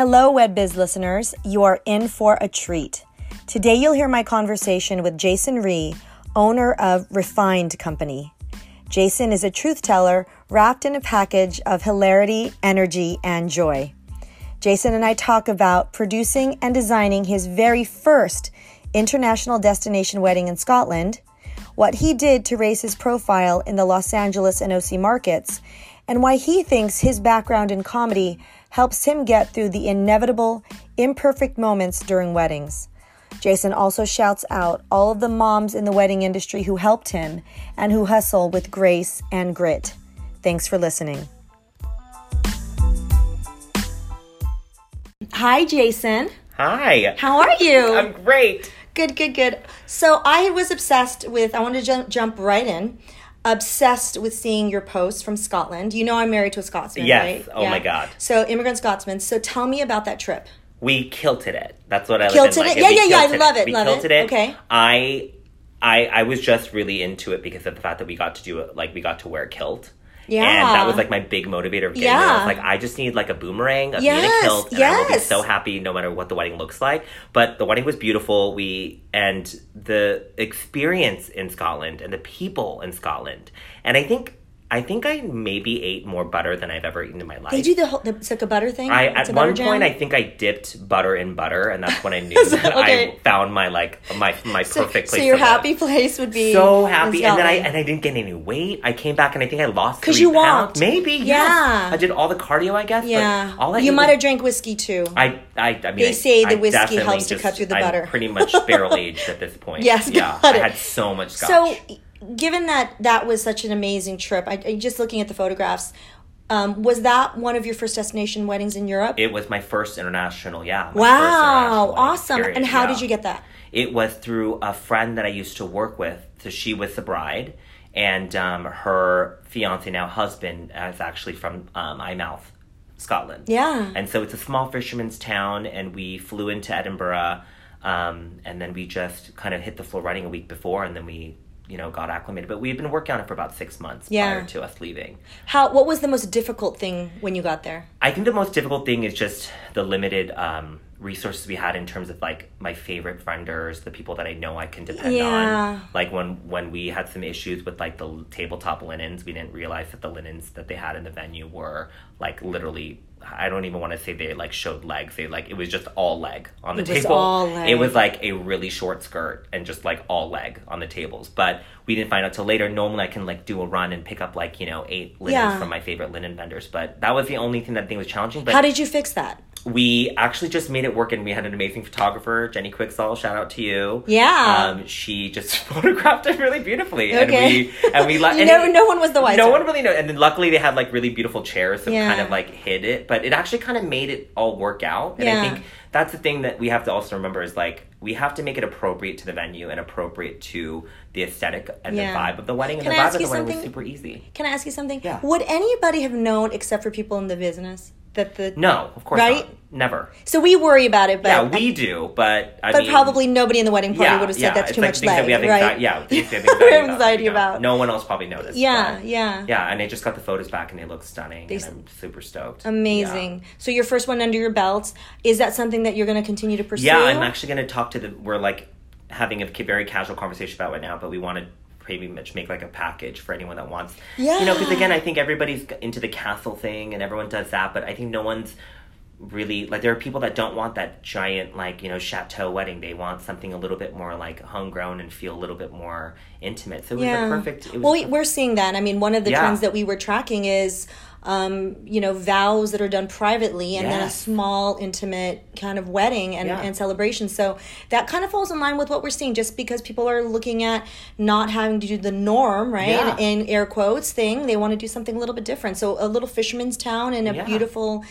Hello, WedBiz listeners. You are in for a treat. Today, you'll hear my conversation with Jason Rhee, owner of Refined Company. Jason is a truth teller wrapped in a package of hilarity, energy, and joy. Jason and I talk about producing and designing his very first international destination wedding in Scotland, what he did to raise his profile in the Los Angeles and OC markets, and why he thinks his background in comedy helps him get through the inevitable, imperfect moments during weddings. Jason also shouts out all of the moms in the wedding industry who helped him and who hustle with grace and grit. Thanks for listening. Hi, Jason. Hi. How are you? I'm great. Good, good, good. So I was obsessed with, I want to jump, jump right in, obsessed with seeing your posts from Scotland. You know I'm married to a Scotsman, Yes. right? Oh my God. So immigrant Scotsman. So tell me about that trip. We kilted it. That's what I Kilted like. it? Yeah, yeah, yeah, I love it, We love it. kilted it. Okay. I, I, I was just really into it because of the fact that we got to do it. Like we got to wear a kilt. Yeah. And that was like my big motivator of getting there. I Yeah. was like, I just need like a boomerang of Yes, me in a kilt, and I will be so happy no matter what the wedding looks like. But the wedding was beautiful. We and the experience in Scotland and the people in Scotland, and I think I think I maybe ate more butter than I've ever eaten in my life. They do the whole, the, it's like a butter thing? I It's at one jam? point I think I dipped butter in butter, and that's when I knew that Okay. I found my like my my so, perfect place. so your to live. happy place would be so happy, and then I and I didn't gain any weight. I came back and I think I lost because you pounds. walked. Maybe, yes. Yeah. I did all the cardio, I guess. yeah. but all I you might was- have drank whiskey too. I, I, I mean, They I- say the whiskey helps to cut through the I'm butter. pretty much barrel aged at this point. Yes, yeah. I had so much scotch. So, given that that was such an amazing trip, I, I just looking at the photographs, um, was that one of your first destination weddings in Europe? it was my first international. Yeah. wow, international awesome! period, and how yeah. did you get that? It was through a friend that I used to work with. So she was the bride, and um, her fiance, now husband, is actually from um, Eyemouth, Scotland. Yeah. And so it's a small fisherman's town, and we flew into Edinburgh, um, and then we just kind of hit the floor running a week before, and then we, you know, got acclimated. But we've been working on it for about six months Yeah. prior to us leaving. How? What was the most difficult thing when you got there? I think the most difficult thing is just the limited um, resources we had in terms of like my favorite vendors, the people that I know I can depend Yeah. on. Like when when we had some issues with like the tabletop linens, we didn't realize that the linens that they had in the venue were like literally. I don't even want to say they like showed legs. They like it was just all leg on the It was table. all It was like a really short skirt and just like all leg on the tables. But we didn't find out till later. Normally I can like do a run and pick up like you know eight linens Yeah. from my favorite linen vendors. But that was the only thing that I think was challenging. But How did you fix that? We actually just made it work and we had an amazing photographer jenny quicksall shout out to you Yeah. um, she just photographed it really beautifully Okay. and we and we let and no one was the wiser. no one really know and then luckily they had like really beautiful chairs that Yeah. kind of like hid it but it actually kind of made it all work out and Yeah. i think that's the thing that we have to also remember is like we have to make it appropriate to the venue and appropriate to the aesthetic and Yeah. the vibe of the wedding and Can the vibe of the you wedding was something? super easy Can I ask you something? Yeah. Would anybody have known except for people in the business that the no of course Right? not never So we worry about it, but yeah we do but I but mean, probably nobody in the wedding party would have said yeah, that's too like much things that we have right? Yeah, things we have anxiety, about, anxiety you know. about. No one else probably noticed. Yeah, but- yeah. yeah. And I just got the photos back, and they look stunning, They and I'm super stoked. Amazing. So your first one under your belt is that something that you're going to continue to pursue? Yeah, yeah I'm actually going to talk to the. We're like having a very casual conversation about it now, but we want to pretty much make like a package for anyone that wants. Yeah. You know, because again, I think everybody's into the castle thing, and everyone does that, but I think no one's really like there are people that don't want that giant like you know chateau wedding they want something a little bit more like homegrown and feel a little bit more intimate so it was Yeah. a perfect it was well, we- we're seeing that. I mean, one of the Yeah. trends that we were tracking is, um, you know, vows that are done privately and then a small, intimate kind of wedding and, Yeah. and celebration. So that kind of falls in line with what we're seeing just because people are looking at not having to do the norm, right? Yeah. In air quotes thing. They want to do something a little bit different. So a little fisherman's town in a Yeah. beautiful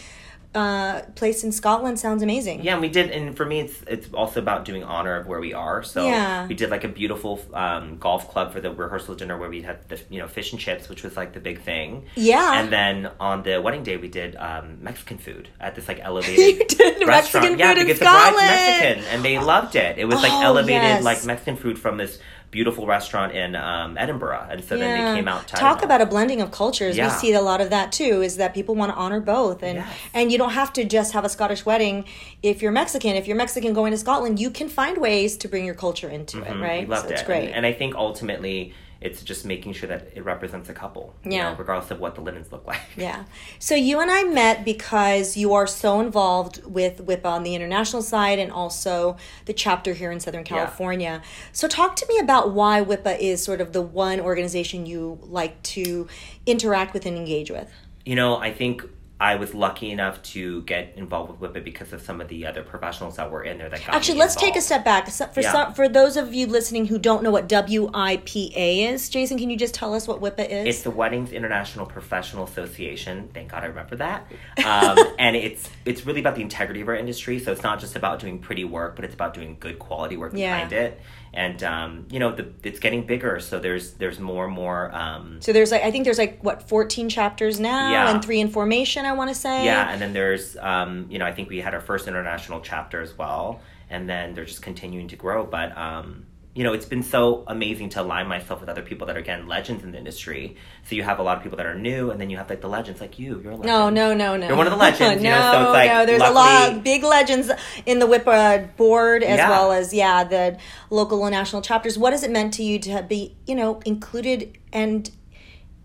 uh, place in Scotland sounds amazing. Yeah, and we did, and for me, it's it's also about doing honor of where we are. So Yeah. we did like a beautiful um, golf club for the rehearsal dinner where we had the you know fish and chips, which was like the big thing. Yeah. And then on the wedding day, we did um, Mexican food at this like elevated restaurant. Mexican yeah, food in because the bride's Mexican, and they loved it. It was like Oh, elevated yes. like Mexican food from this beautiful restaurant in um, Edinburgh, and so then they came out. To Talk about a blending of cultures. We see a lot of that too. Is that people want to honor both, and Yes. and you don't have to just have a Scottish wedding. If you're Mexican, if you're Mexican going to Scotland, you can find ways to bring your culture into it. Right? We loved so it's it, great. And, and I think ultimately it's just making sure that it represents a couple. you Yeah. know, regardless of what the linens look like. Yeah. So you and I met because you are so involved with WIPA on the international side and also the chapter here in Southern California. So talk to me about why WIPA is sort of the one organization you like to interact with and engage with. You know, I think I was lucky enough to get involved with WIPA because of some of the other professionals that were in there that got Actually, let's take a step back. For Yeah. some, for those of you listening who don't know what WIPA is, Jason, can you just tell us what WIPA is? It's the Weddings International Professional Association. Thank God I remember that. Um, and it's it's really about the integrity of our industry. So it's not just about doing pretty work, but it's about doing good quality work Yeah. behind it. And um, you know, the, it's getting bigger. So there's there's more and more. Um, so there's like I think there's like what 14 chapters now Yeah. and three in formation. I want to say. Yeah, and then there's, um, you know, I think we had our first international chapter as well, and then they're just continuing to grow. But, um, you know, it's been so amazing to align myself with other people that are, again, legends in the industry. So you have a lot of people that are new, and then you have, like, the legends, like you. You're a legend. No, no, no, no. You're one of the legends, you no, know, so it's like, no. There's a lot of big legends in the WIPA board as Yeah. well as yeah the local and national chapters. What has it meant to you to be you know included and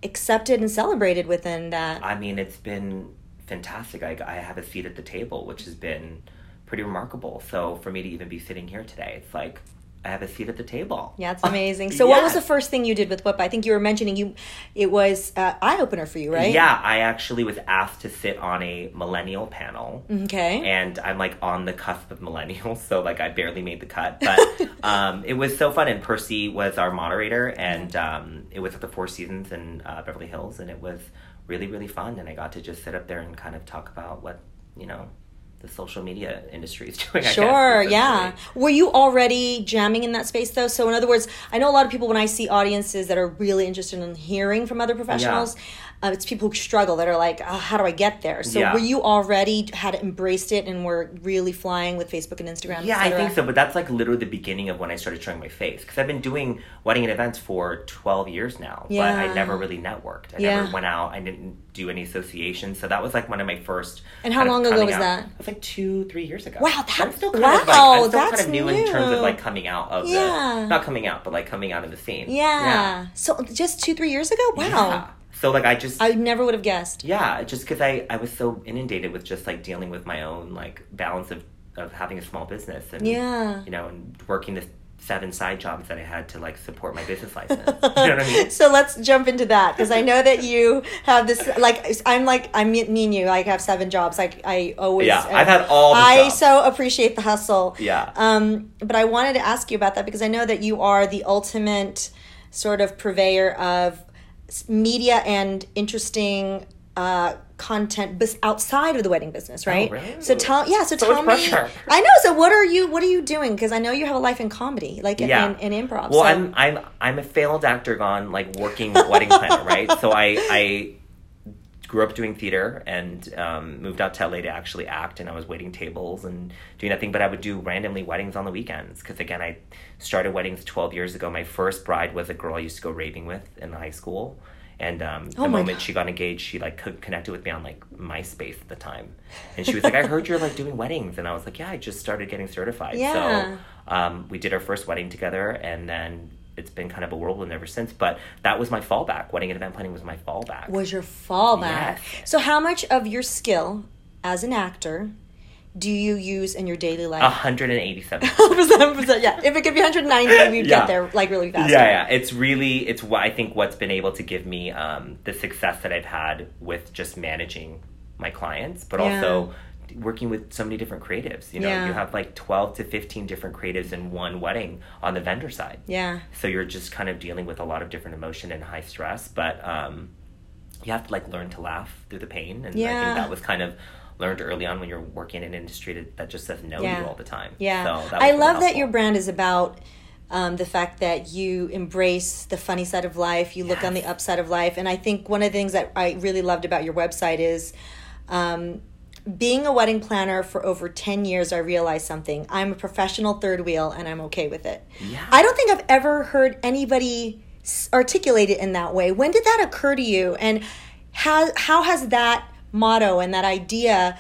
accepted and celebrated within that? I mean, it's been fantastic. I, I have a seat at the table, which has been pretty remarkable. So for me to even be sitting here today, it's like I have a seat at the table. Yeah, it's amazing. So, what was the first thing you did with WIPA? I think you were mentioning you. It was uh, eye opener for you, right? Yeah, I actually was asked to sit on a millennial panel. Okay. And I'm like on the cusp of millennials, so like I barely made the cut. But um, it was so fun. And Percy was our moderator, and um, it was at the Four Seasons in uh, Beverly Hills, and it was really, really fun. And I got to just sit up there and kind of talk about what, you know, the social media industry is doing. I guess, Sure, yeah. Were you already jamming in that space though? So, in other words, I know a lot of people when I see audiences that are really interested in hearing from other professionals, uh, it's people who struggle that are like, oh, how do I get there? So, Yeah. were you already had embraced it and were really flying with Facebook and Instagram? Yeah, I think so. But that's like literally the beginning of when I started showing my face because I've been doing wedding and events for twelve years now. yeah. But I never really networked. I Yeah. never went out. I didn't do any associations. So that was like one of my first. And how long ago was out- that? It was like two, three years ago. Wow, So still kind wow, of like I'm still that's kind of new, in terms of like coming out of Yeah. the not coming out, but like coming out of the scene. yeah. So, just two, three years ago? Wow. So like I just I never would have guessed. yeah, just because I, I was so inundated with just like dealing with my own like balance of, of having a small business and Yeah. you know and working the seven side jobs that I had to like support my business license. you know what I mean? So let's jump into that because I know that you have this. Like I'm like I mean you. I have seven jobs. Like I always. Yeah, I've had all the I jobs. so appreciate the hustle. Yeah. Um, but I wanted to ask you about that because I know that you are the ultimate sort of purveyor of media and interesting uh, content outside of the wedding business, right? Oh, really? So tell yeah. So, So tell me. I know. So what are you? What are you doing? Because I know you have a life in comedy, like in- Yeah. in, in improv. Well, so. I'm I'm I'm a failed actor gone like working wedding planner, right? So I I grew up doing theater and um, moved out to LA to actually act, and I was waiting tables and doing nothing. But I would do randomly weddings on the weekends because again, I started weddings 12 years ago. My first bride was a girl I used to go raving with in high school. And um, the Oh my moment God. she got engaged, she like connected with me on like MySpace at the time, and she was like, "I heard you're like doing weddings," and I was like, "Yeah, I just started getting certified." Yeah. So um, we did our first wedding together, and then it's been kind of a whirlwind ever since. But that was my fallback. Wedding and event planning was my fallback. was your fallback. Yes. So, how much of your skill as an actor do you use in your daily life? 187. 100%, yeah. If it could be 190, we'd Yeah. get there like really fast. yeah, yeah. It's really it's what I think what's been able to give me um, the success that I've had with just managing my clients, but Yeah. also working with so many different creatives. You know, Yeah. you have like 12 to 15 different creatives in one wedding on the vendor side. Yeah. so you're just kind of dealing with a lot of different emotion and high stress but um, you have to like learn to laugh through the pain and i think that was kind of learned early on when you're working in an industry that, that just says no to Yeah. you all the time Yeah. so that was I love that your brand is about um, the fact that you embrace the funny side of life, you look on the upside of life. And I think one of the things that I really loved about your website is um, being a wedding planner for over 10 years, I realized something. I'm a professional third wheel and I'm okay with it. Yeah. I don't think I've ever heard anybody articulate it in that way. When did that occur to you? And how, how has that motto and that idea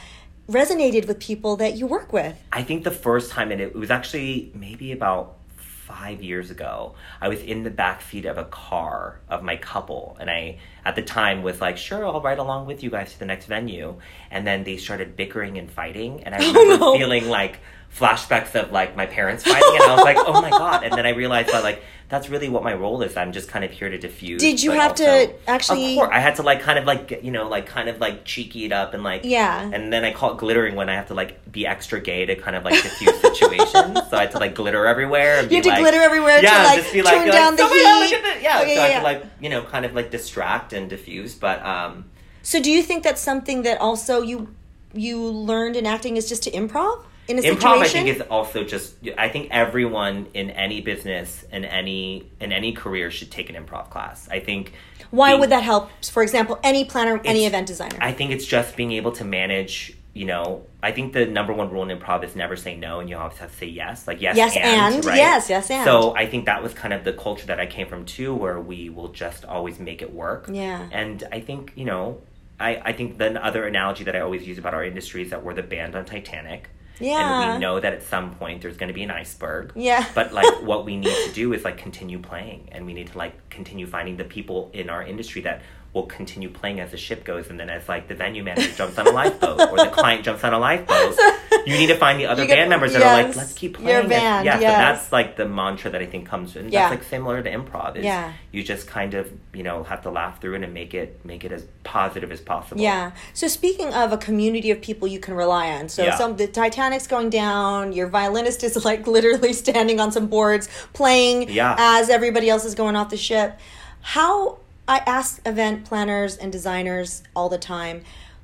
resonated with people that you work with? I think the first time, and it was actually maybe about five years ago, I was in the back seat of a car of my couple, and I at the time was like, "Sure, I'll ride along with you guys to the next venue." And then they started bickering and fighting, and I oh, remember no. feeling like flashbacks of like my parents fighting, and I was like, "Oh my god!" And then I realized that like that's really what my role is. I'm just kind of here to diffuse. Did you have to actually- Of course, I had to like kind of like get- you know like kind of like cheeky it up and like Yeah. and then I call it glittering when I have to like be extra gay to kind of like diffuse situations. so I had to like glitter everywhere. And You had to like, glitter everywhere to, yeah, like, just be like turn like, down the "Oh God, heat." at this." Yeah, Okay, so I yeah, had to like you know kind of like distract and diffuse. But um, So do you think that's something that also you you learned in acting is just to improv in a improv I think is also just I think everyone in any business in any in any career should take an improv class. I think Why being- would that help? For example, any planner, any event designer. I think it's just being able to manage. You know, I think the number one rule in improv is never say no, and you always have to say yes. Like yes, Yes, and, and. right? Yes, yes, and. So I think that was kind of the culture that I came from too, where we will just always make it work. Yeah. And I think you know, I I think the other analogy that I always use about our industry is that we're the band on Titanic. Yeah. And we know that at some point there's going to be an iceberg. Yeah. But like what we need to do is like continue playing and we need to like continue finding the people in our industry that will continue playing as the ship goes and then as like the venue manager jumps on a lifeboat or the client jumps on a lifeboat you need to find the other get- band members that are like let's keep playing this. band, yeah yes. so that's like the mantra that i think comes and Yeah. that's like similar to improv is Yeah. you just kind of you know have to laugh through it and make it make it as positive as possible yeah. So speaking of a community of people you can rely on, so Yeah. some the Titanic's going down, your violinist is like literally standing on some boards playing Yeah. as everybody else is going off the ship. How I ask event planners and designers all the time,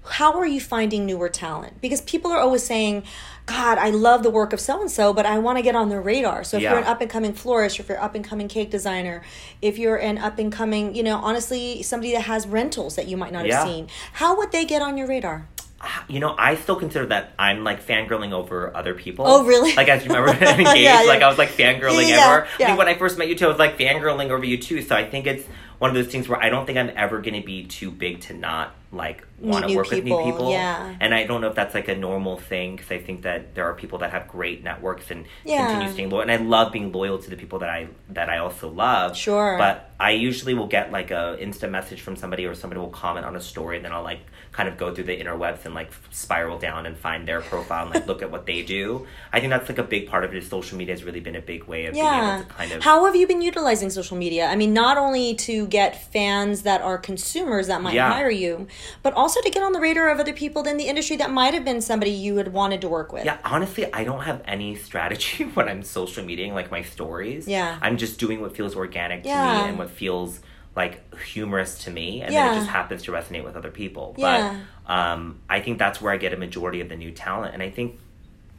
how are you finding newer talent? Because people are always saying, God, I love the work of so and so, but I want to get on their radar. So if Yeah. you're an up and coming florist, if you're an up and coming cake designer, if you're an up and coming, you know, honestly, somebody that has rentals that you might not Yeah. have seen, how would they get on your radar? Ah, you know, I still consider that I'm like fangirling over other people. Oh, really? Like as you remember Engaged, Yeah, yeah. like I was like fangirling Yeah, ever. I think when I first met you too, I was like fangirling over you too. So I think it's one of those things where I don't think I'm ever gonna be too big to not like want to work with new people. yeah. And I don't know if that's like a normal thing because I think that there are people that have great networks and Yeah. continue staying loyal. And I love being loyal to the people that I that I also love. Sure. But I usually will get like a instant message from somebody or somebody will comment on a story and then I'll like kind of go through the interwebs and like spiral down and find their profile and like look at what they do. I think that's like a big part of it is social media has really been a big way of being able to kind of How have you been utilizing social media? I mean, not only to get fans that are consumers that might Yeah. hire you, but also to get on the radar of other people in the industry that might have been somebody you had wanted to work with. Yeah, honestly, I don't have any strategy when I'm social mediaing like my stories. Yeah. I'm just doing what feels organic to me and what feels like humorous to me and Yeah. then it just happens to resonate with other people. Yeah. But um I think that's where I get a majority of the new talent and I think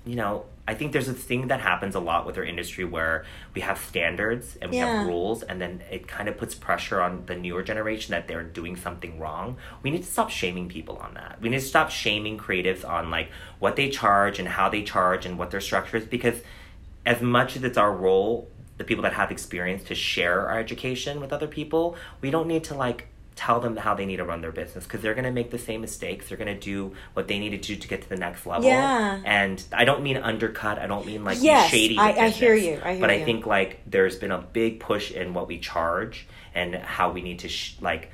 you know, I think there's a thing that happens a lot with our industry where we have standards and we Yeah. have rules, and then it kind of puts pressure on the newer generation that they're doing something wrong. We need to stop shaming people on that. We need to stop shaming creatives on like what they charge and how they charge and what their structure is because as much as it's our role, the people that have experience to share our education with other people, we don't need to like tell them how they need to run their business because they're going to make the same mistakes. They're going to do what they need to do to get to the next level. Yeah. And I don't mean undercut. I don't mean like Yes, shady. I- I hear you, I hear but I you. think like there's been a big push in what we charge and how we need to sh- like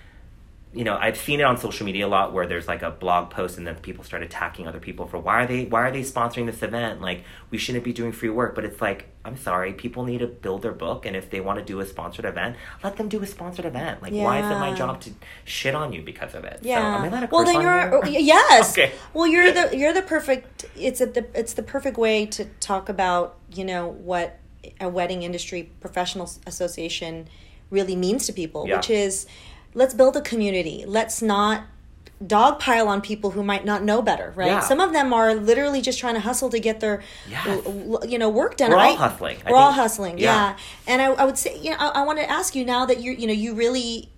you know i've seen it on social media a lot where there's like a blog post and then people start attacking other people for why are they why are they sponsoring this event like we shouldn't be doing free work but it's like i'm sorry people need to build their book and if they want to do a sponsored event let them do a sponsored event like why is it my job to shit on you because of it Yeah. so, am I allowed well, then you're here? yes. Okay. Well, you're the you're the perfect. It's a the, it's the perfect way to talk about you know what a wedding industry professional association really means to people, Yeah. which is let's build a community. Let's not dogpile on people who might not know better, right? Yeah. Some of them are literally just trying to hustle to get their, Yes. l- l- you know, work done. We're all I- hustling. We're all hustling, yeah. yeah. And I, I would say, you know, I, I want to ask you now that you're, you know, you really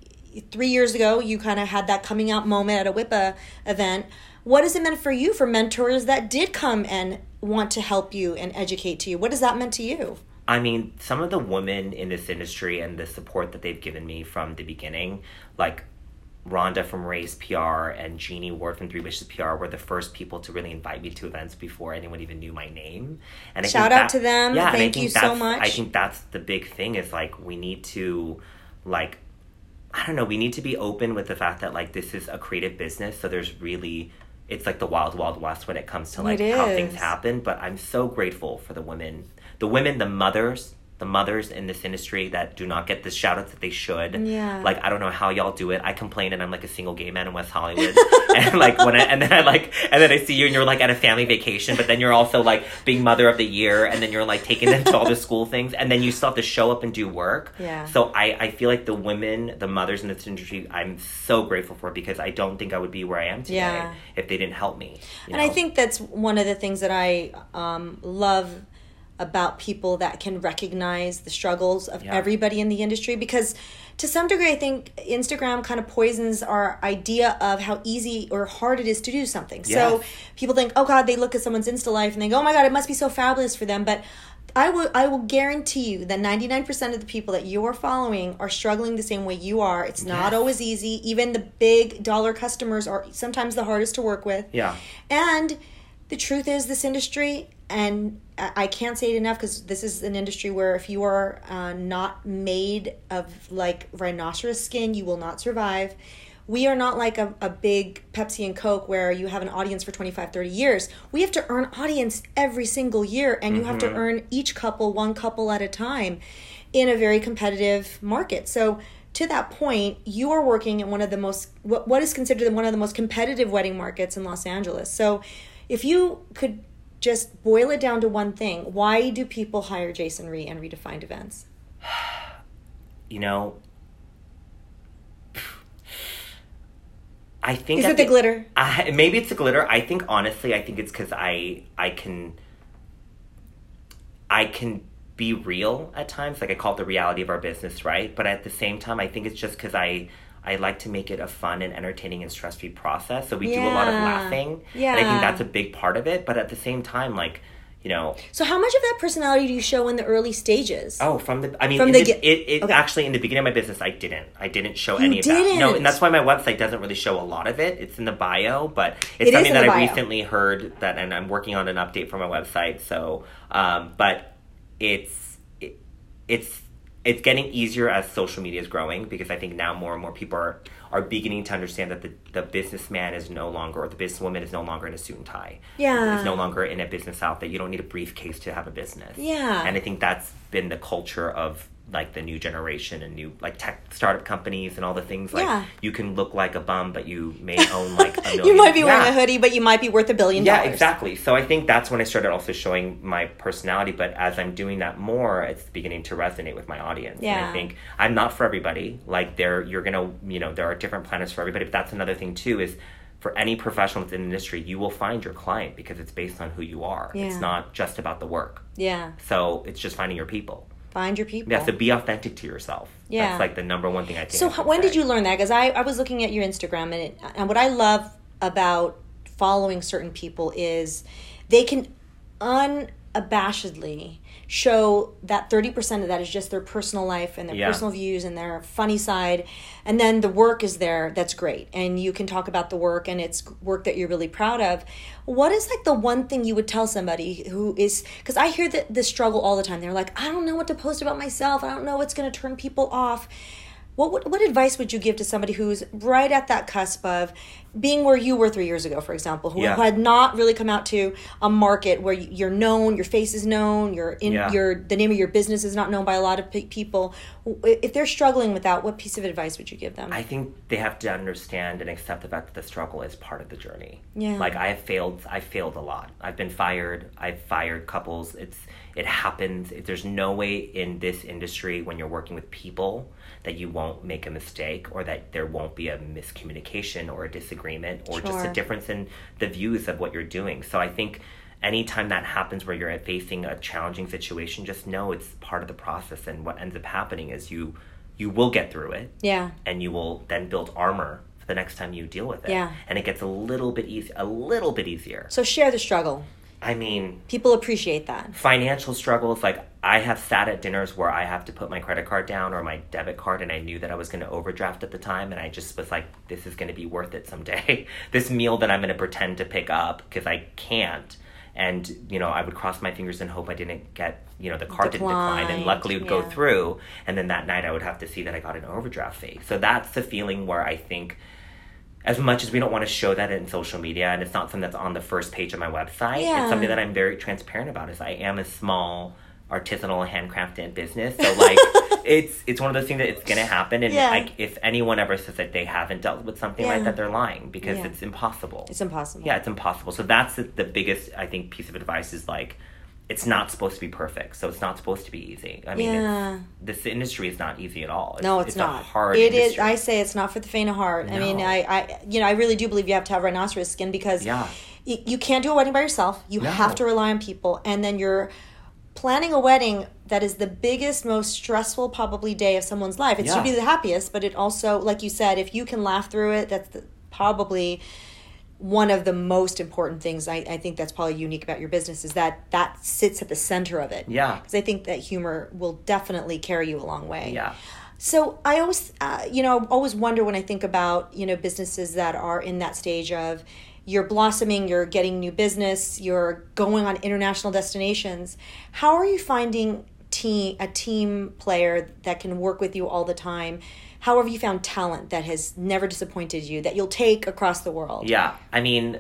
three years ago, you kind of had that coming out moment at a WIPA event. What has it meant for you for mentors that did come and want to help you and educate to you? What has that meant to you? I mean, some of the women in this industry and the support that they've given me from the beginning, like Rhonda from Ray's PR and Jeannie Ward from Three Wishes PR were the first people to really invite me to events before anyone even knew my name. And I shout out that, to them. Yeah, thank you so much. I think that's the big thing is like we need to like I don't know, we need to be open with the fact that like this is a creative business, so there's really it's like the wild wild west when it comes to like how things happen, but I'm so grateful for the women, the women, the mothers the mothers in this industry that do not get the shout outs that they should. Yeah. Like I don't know how y'all do it. I complain and I'm like a single gay man in West Hollywood. and like when I and then I like and then I see you and you're like at a family vacation, but then you're also like being mother of the year and then you're like taking them to all the school things and then you still have to show up and do work. Yeah. So I, I feel like the women, the mothers in this industry, I'm so grateful for because I don't think I would be where I am today yeah. if they didn't help me. And know? I think that's one of the things that I um, love about people that can recognize the struggles of yeah. everybody in the industry because to some degree i think instagram kind of poisons our idea of how easy or hard it is to do something yes. so people think oh god they look at someone's insta life and they go oh my god it must be so fabulous for them but I will I will guarantee you that 99% of the people that you are following are struggling the same way you are. It's not yes. always easy. Even the big dollar customers are sometimes the hardest to work with. Yeah. And the truth is this industry and I can't say it enough because this is an industry where if you are uh, not made of like rhinoceros skin, you will not survive. We are not like a, a big Pepsi and Coke where you have an audience for 25, 30 years. We have to earn audience every single year, and you mm-hmm. have to mm-hmm. earn each couple one couple at a time in a very competitive market. So, to that point, you are working in one of the most, what, what is considered one of the most competitive wedding markets in Los Angeles. So, if you could just boil it down to one thing. Why do people hire Jason Rhee and redefined events? You know, I think is it the, the glitter? I, maybe it's the glitter. I think honestly, I think it's because I I can I can be real at times. Like I call it the reality of our business, right? But at the same time, I think it's just because I I like to make it a fun and entertaining and stress free process. So we yeah. do a lot of laughing. Yeah. And I think that's a big part of it. But at the same time, like, you know. So how much of that personality do you show in the early stages? Oh, from the I mean, from the, the it, it okay. actually in the beginning of my business I didn't I didn't show you any didn't. of that. No, and that's why my website doesn't really show a lot of it. It's in the bio, but it's it something that I recently heard that, and I'm working on an update for my website. So, um, but it's it, it's it's getting easier as social media is growing because I think now more and more people are, are beginning to understand that the, the businessman is no longer, or the businesswoman is no longer in a suit and tie. Yeah. It's no longer in a business outfit. You don't need a briefcase to have a business. Yeah. And I think that's been the culture of like the new generation and new like tech startup companies and all the things like yeah. you can look like a bum but you may own like a million. you might be yeah. wearing a hoodie but you might be worth a billion yeah exactly so i think that's when i started also showing my personality but as i'm doing that more it's beginning to resonate with my audience yeah. and i think i'm not for everybody like there you're gonna you know there are different planets for everybody but that's another thing too is for any professional within the industry, you will find your client because it's based on who you are. Yeah. It's not just about the work. Yeah. So it's just finding your people. Find your people. Yeah, so be authentic to yourself. Yeah, that's like the number one thing I think. So I when say. did you learn that? Because I, I was looking at your Instagram and it, and what I love about following certain people is they can unabashedly show that 30% of that is just their personal life and their yeah. personal views and their funny side. And then the work is there that's great. And you can talk about the work and it's work that you're really proud of. What is like the one thing you would tell somebody who is because i hear that the struggle all the time. They're like i don't know what to post about myself. I don't know what's going to turn people off what, what, what advice would you give to somebody who's right at that cusp of being where you were three years ago, for example, who, yeah. had not really come out to a market where you're known, your face is known, your in yeah. your the name of your business is not known by a lot of people. If they're struggling with that, what piece of advice would you give them? I think they have to understand and accept the fact that the struggle is part of the journey. Yeah. Like I have failed. I failed a lot. I've been fired. I've fired couples. It's it happens. There's no way in this industry when you're working with people that you won't make a mistake or that there won't be a miscommunication or a disagreement or sure. just a difference in the views of what you're doing. So I think anytime that happens where you're facing a challenging situation, just know it's part of the process. And what ends up happening is you you will get through it Yeah. and you will then build armor for the next time you deal with it. Yeah. And it gets a little bit easy a little bit easier. So share the struggle. I mean, People appreciate that. financial struggles like I have sat at dinners where I have to put my credit card down or my debit card and I knew that I was going to overdraft at the time and I just was like this is going to be worth it someday. this meal that I'm going to pretend to pick up because I can't and you know I would cross my fingers and hope I didn't get you know the card didn't decline and luckily it would go through and then that night I would have to see that I got an overdraft fee. So that's the feeling where I think as much as we don't want to show that in social media and it's not something that's on the first page of my website Yeah. it's something that i'm very transparent about is i am a small artisanal handcrafted business so like it's it's one of those things that it's gonna happen and Yeah. like if anyone ever says that they haven't dealt with something Yeah. like that they're lying because Yeah. it's impossible It's impossible. yeah it's impossible so that's the, the biggest i think piece of advice is like it's not supposed to be perfect so it's not supposed to be easy i mean Yeah. this industry is not easy at all No, it's, a not. hard It is. industry. I say it's not for the faint of heart. I mean, I, I, you know, I really do believe you have to have rhinoceros skin because Yeah. y- you can't do a wedding by yourself. You No. have to rely on people, and then you're planning a wedding that is the biggest, most stressful probably day of someone's life. It Yeah. should be the happiest, but it also, like you said, if you can laugh through it, that's the, probably one of the most important things I, I think that's probably unique about your business is that that sits at the center of it Yeah. because i think that humor will definitely carry you a long way yeah so I always, uh, you know, always wonder when I think about you know businesses that are in that stage of you're blossoming, you're getting new business, you're going on international destinations. How are you finding team a team player that can work with you all the time? How have you found talent that has never disappointed you that you'll take across the world? Yeah, I mean,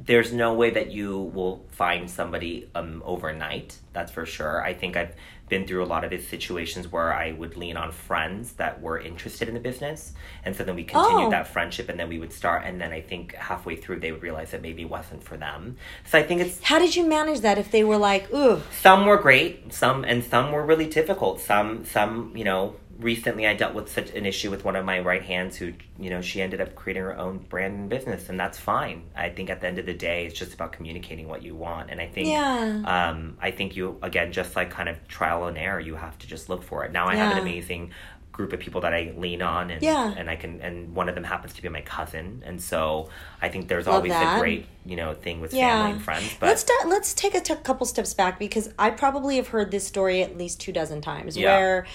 there's no way that you will find somebody um, overnight. That's for sure. I think I've been through a lot of these situations where I would lean on friends that were interested in the business, and so then we continued Oh. that friendship, and then we would start, and then I think halfway through they would realize that maybe it wasn't for them. So I think it's How did you manage that if they were like, ooh, some were great some and some were really difficult some some you know recently i dealt with such an issue with one of my right hands who you know she ended up creating her own brand and business and that's fine i think at the end of the day it's just about communicating what you want and i think Yeah. um i think you again just like kind of trial and error you have to just look for it now i have an amazing group of people that I lean on and Yeah. and I can and one of them happens to be my cousin and so I think there's Love always that. a great you know thing with yeah. family and friends but let's start, let's take a t- couple steps back because I probably have heard this story at least two dozen times Yeah. where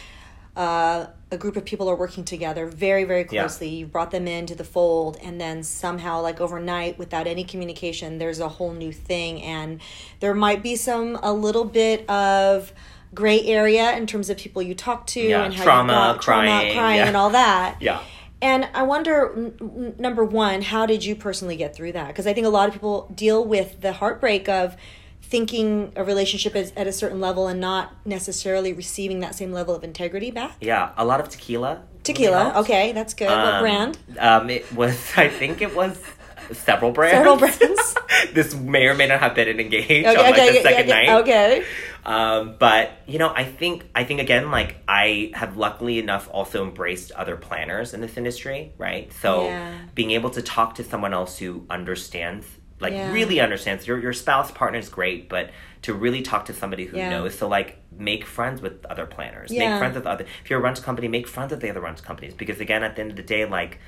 uh, a group of people are working together very very Yeah. closely. You brought them into the fold, and then somehow, like overnight, without any communication, there's a whole new thing, and there might be some a little bit of gray area in terms of people you talk to Yeah, and how trauma, you brought, trauma, crying, crying, yeah. and all that. yeah And I wonder, n- number one, how did you personally get through that? Because I think a lot of people deal with the heartbreak of thinking a relationship is at a certain level and not necessarily receiving that same level of integrity back. Yeah, a lot of tequila. Tequila, helps. okay, that's good. what Um, brand? Um, it was. I think it was several brands. Several brands. this may or may not have been engaged Okay, on like okay, the yeah, second yeah, night. okay. Um, but you know, I think I think again, like I have luckily enough also embraced other planners in this industry, right? So being able to talk to someone else who understands, like Yeah. really understands your your spouse partner is great, but to really talk to somebody who Yeah. knows. So like make friends with other planners. Yeah. Make friends with other. If you're a rental company, make friends with the other rental companies because again, at the end of the day, like.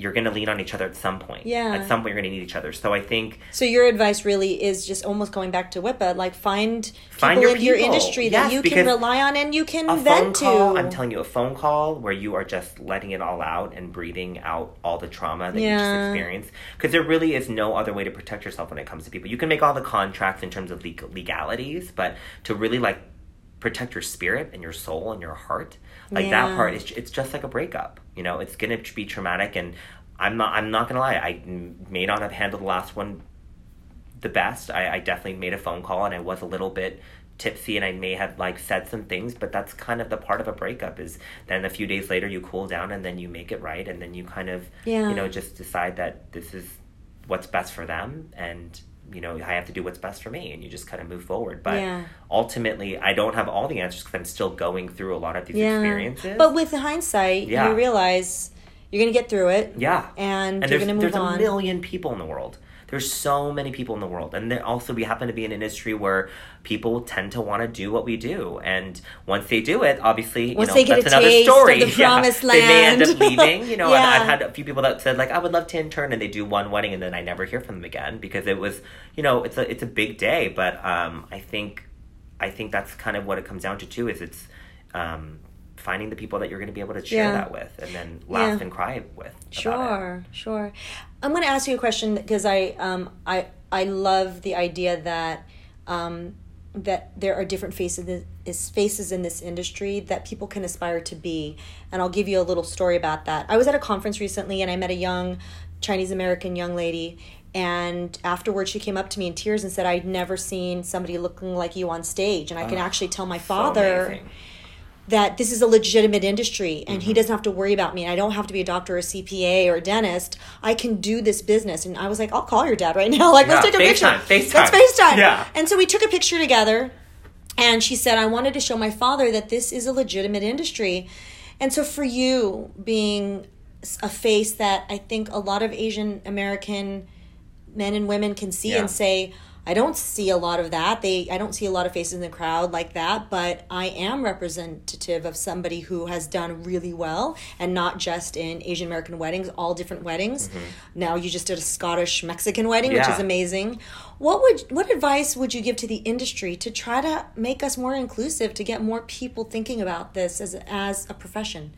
You're gonna lean on each other at some point. Yeah. At some point, you're gonna need each other. So I think So your advice really is just almost going back to WIPA, like find Find people your in your people. industry that you can rely on and you can a phone vent call. to. I'm telling you, a phone call where you are just letting it all out and breathing out all the trauma that you just experienced. Because there really is no other way to protect yourself when it comes to people. You can make all the contracts in terms of legal- legalities, but to really like protect your spirit and your soul and your heart, like Yeah. that part, it's it's just like a breakup. You know, it's gonna be traumatic, and I'm not I'm not gonna lie. I may not have handled the last one the best. I, I definitely made a phone call and I was a little bit tipsy and I may have like said some things, but that's kind of the part of a breakup is then a few days later you cool down and then you make it right and then you kind of Yeah. you know just decide that this is what's best for them and you know I have to do what's best for me and you just kind of move forward. But Yeah. ultimately I don't have all the answers because I'm still going through a lot of these experiences. But with hindsight, Yeah. you realize you're going to get through it. yeah. And, and you're going to move there's on. a million people in the world. There's so many people in the world. And there also we happen to be in an industry where people tend to want to do what we do. And once they do it obviously Once you know they get that's another story. The promised they may end up leaving you know Yeah. I've, I've had a few people that said like i would love to intern and they do one wedding and then i never hear from them again because it was you know it's a it's a big day. But um i think i think that's kind of what it comes down to too is it's um finding the people that you're going to be able to share Yeah. that with and then laugh Yeah. and cry with. Sure, sure. I'm going to ask you a question because I um I I love the idea that um that there are different faces faces in this industry that people can aspire to be, and I'll give you a little story about that. I was at a conference recently and I met a young Chinese American young lady. And afterwards, she came up to me in tears and said, "I'd never seen somebody looking like you on stage, and I can actually tell my father amazing. That this is a legitimate industry and Mm-hmm. he doesn't have to worry about me and I don't have to be a doctor or a CPA or a dentist. I can do this business. And I was like, I'll call your dad right now. Like, let's take a picture. FaceTime, FaceTime. Let's FaceTime. Yeah. And so we took a picture together and she said, I wanted to show my father that this is a legitimate industry. And so for you being a face that I think a lot of Asian American men and women can see Yeah. and say, I don't see a lot of that. They I don't see a lot of faces in the crowd like that, but I am representative of somebody who has done really well and not just in Asian American weddings, all different weddings. Now you just did a Scottish Mexican wedding, which Mm-hmm. Is amazing. What would what advice would you give to the industry to try to make us more inclusive to get more people thinking about this as as a profession?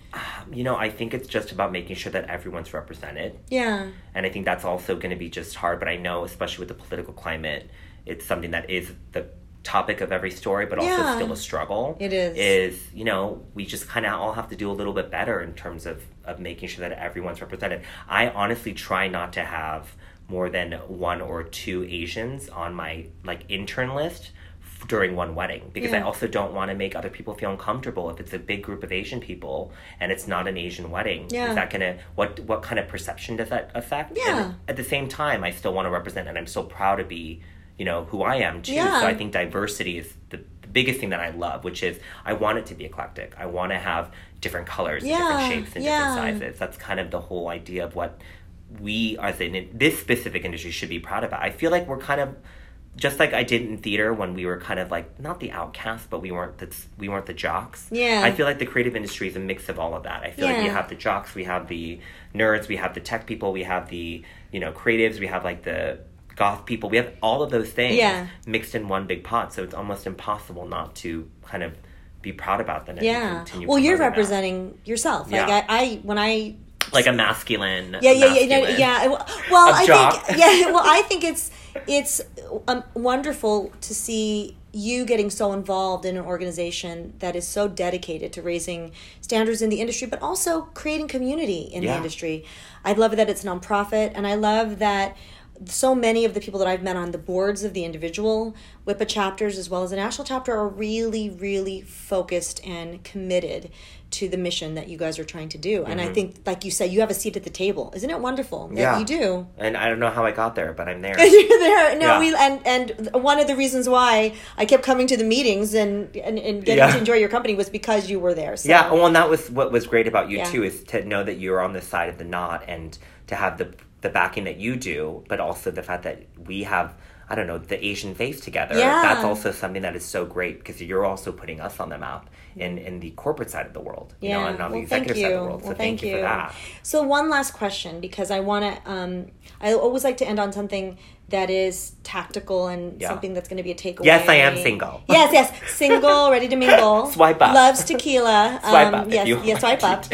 you know i think it's just about making sure that everyone's represented Yeah. and I think that's also going to be just hard. But I know, especially with the political climate, it's something that is the topic of every story, but also Yeah. still a struggle. It is. Is you know we just kind of all have to do a little bit better in terms of of making sure that everyone's represented. I honestly try not to have more than one or two Asians on my like intern list f- during one wedding because I also don't want to make other people feel uncomfortable if it's a big group of Asian people and it's not an Asian wedding. Yeah. Is that gonna what what kind of perception does that affect? Yeah. And at the same time, I still want to represent, and I'm so proud to be, you know, who I am too. Yeah. So I think diversity is the, the biggest thing that I love, which is I want it to be eclectic. I want to have different colors, and Yeah, different shapes, and yeah. different sizes. That's kind of the whole idea of what we as in this specific industry should be proud about. I feel like we're kind of just like I did in theater when we were kind of like not the outcasts, but we weren't the we weren't the jocks. Yeah. I feel like the creative industry is a mix of all of that. I feel like we have the jocks, we have the nerds, we have the tech people, we have the you know creatives, we have like the goth people. We have all of those things Yeah. mixed in one big pot. So it's almost impossible not to kind of be proud about them. Yeah. Well, you're promoting that. representing yourself. Like Yeah. I, I when I like a masculine. yeah yeah yeah yeah, yeah well, I jock. think yeah well i think it's it's um, wonderful to see you getting so involved in an organization that is so dedicated to raising standards in the industry but also creating community in the industry i love that it's nonprofit and i love that so many of the people that I've met on the boards of the individual WIPA chapters as well as the national chapter are really, really focused and committed to the mission that you guys are trying to do. And I think, like you said, you have a seat at the table. Isn't it wonderful that Mm-hmm. Yeah. you do? And I don't know how I got there, but I'm there. You're there. No, Yeah. we and and one of the reasons why I kept coming to the meetings and and, and getting Yeah. to enjoy your company was because you were there. So. Yeah, well, and that was what was great about you too is to know that you're on the side of the knot and to have the the backing that you do, but also the fact that we have I don't know the Asian face together. Yeah. That's also something that is so great because you're also putting us on the map in in the corporate side of the world, you know, and on the well, thank executive you. side of the world. So Well, thank, you for that. So one last question because I want to. Um, I always like to end on something that is tactical and Yeah. something that's going to be a takeaway. Yes, I am single. Yes, yes, single, ready to mingle. Swipe up. Loves tequila. Swipe um, up if Yes, you yes, swipe up.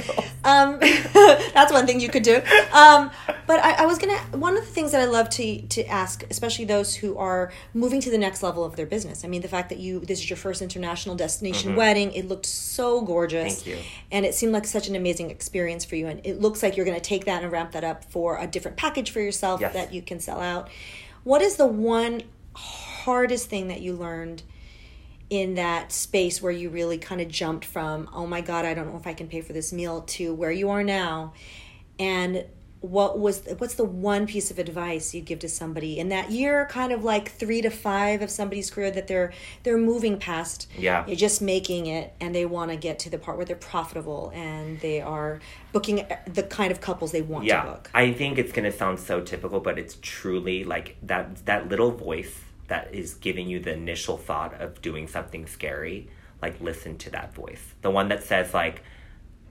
Um, that's one thing you could do. Um, but I, I was gonna. One of the things that I love to to ask, especially those who are moving to the next level of their business. I mean, the fact that you this is your first international destination wedding. It looked so gorgeous. Mm-hmm. Thank you. And it seemed like such an amazing experience for you. And it looks like you're going to take that and ramp that up for a different package for yourself Yes. that you can sell out. What is the one hardest thing that you learned in that space where you really kind of jumped from, oh my God, I don't know if I can pay for this meal to where you are now? And what was what's the one piece of advice you'd give to somebody in that year kind of like 3 to 5 of somebody's career that they're they're moving past Yeah. you're just making it and they want to get to the part where they're profitable and they are booking the kind of couples they want to yeah. book. I think it's going to sound so typical but it's truly like that that little voice that is giving you the initial thought of doing something scary like listen to that voice. The one that says like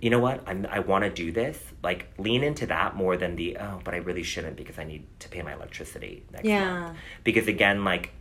you know what I'm, i want to do this like lean into that more than the oh but i really shouldn't because i need to pay my electricity next Yeah. month because again like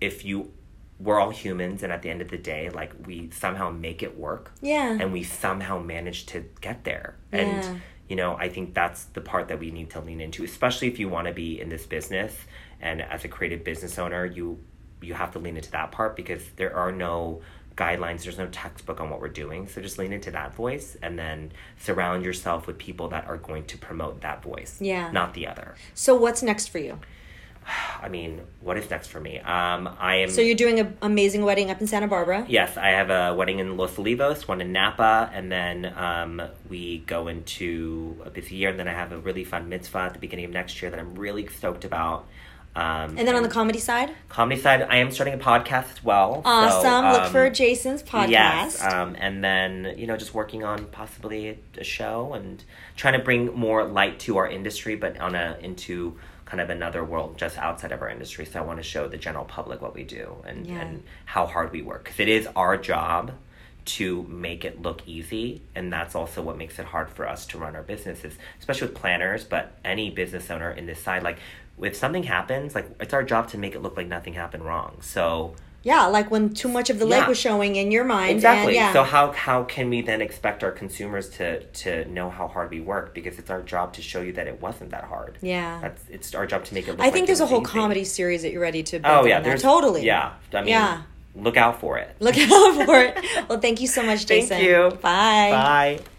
if you we're all humans and at the end of the day like we somehow make it work yeah and we somehow manage to get there. Yeah. And you know, I think that's the part that we need to lean into, especially if you want to be in this business and as a creative business owner, you you have to lean into that part because there are no guidelines, there's no textbook on what we're doing. So just lean into that voice and then surround yourself with people that are going to promote that voice, Yeah. not the other. so what's next for you I mean, what is next for me? Um, I am so you're doing an amazing wedding up in santa barbara Yes, I have a wedding in Los Olivos, one in Napa, and then um, we go into a busy year, and then I have a really fun mitzvah at the beginning of next year that I'm really stoked about. Um, and then on the comedy side comedy side, I am starting a podcast as well. so, awesome look um, for jason's podcast Yes, um, and then you know just working on possibly a, a show and trying to bring more light to our industry, but on a into kind of another world just outside of our industry. So I want to show the general public what we do and Yeah. and how hard we work because it is our job to make it look easy and that's also what makes it hard for us to run our businesses especially with planners but any business owner in this side like if something happens like it's our job to make it look like nothing happened wrong so Yeah, like when too much of the leg Yeah. was showing in your mind. Exactly. And yeah. So how how can we then expect our consumers to to know how hard we work because it's our job to show you that it wasn't that hard. Yeah. That's it's our job to make it look I like think there's a whole comedy series that you're ready to. Oh yeah, there's totally. Yeah. I mean Yeah. look out for it. Look out for it. Well, thank you so much, Jason. Thank you. Bye. Bye.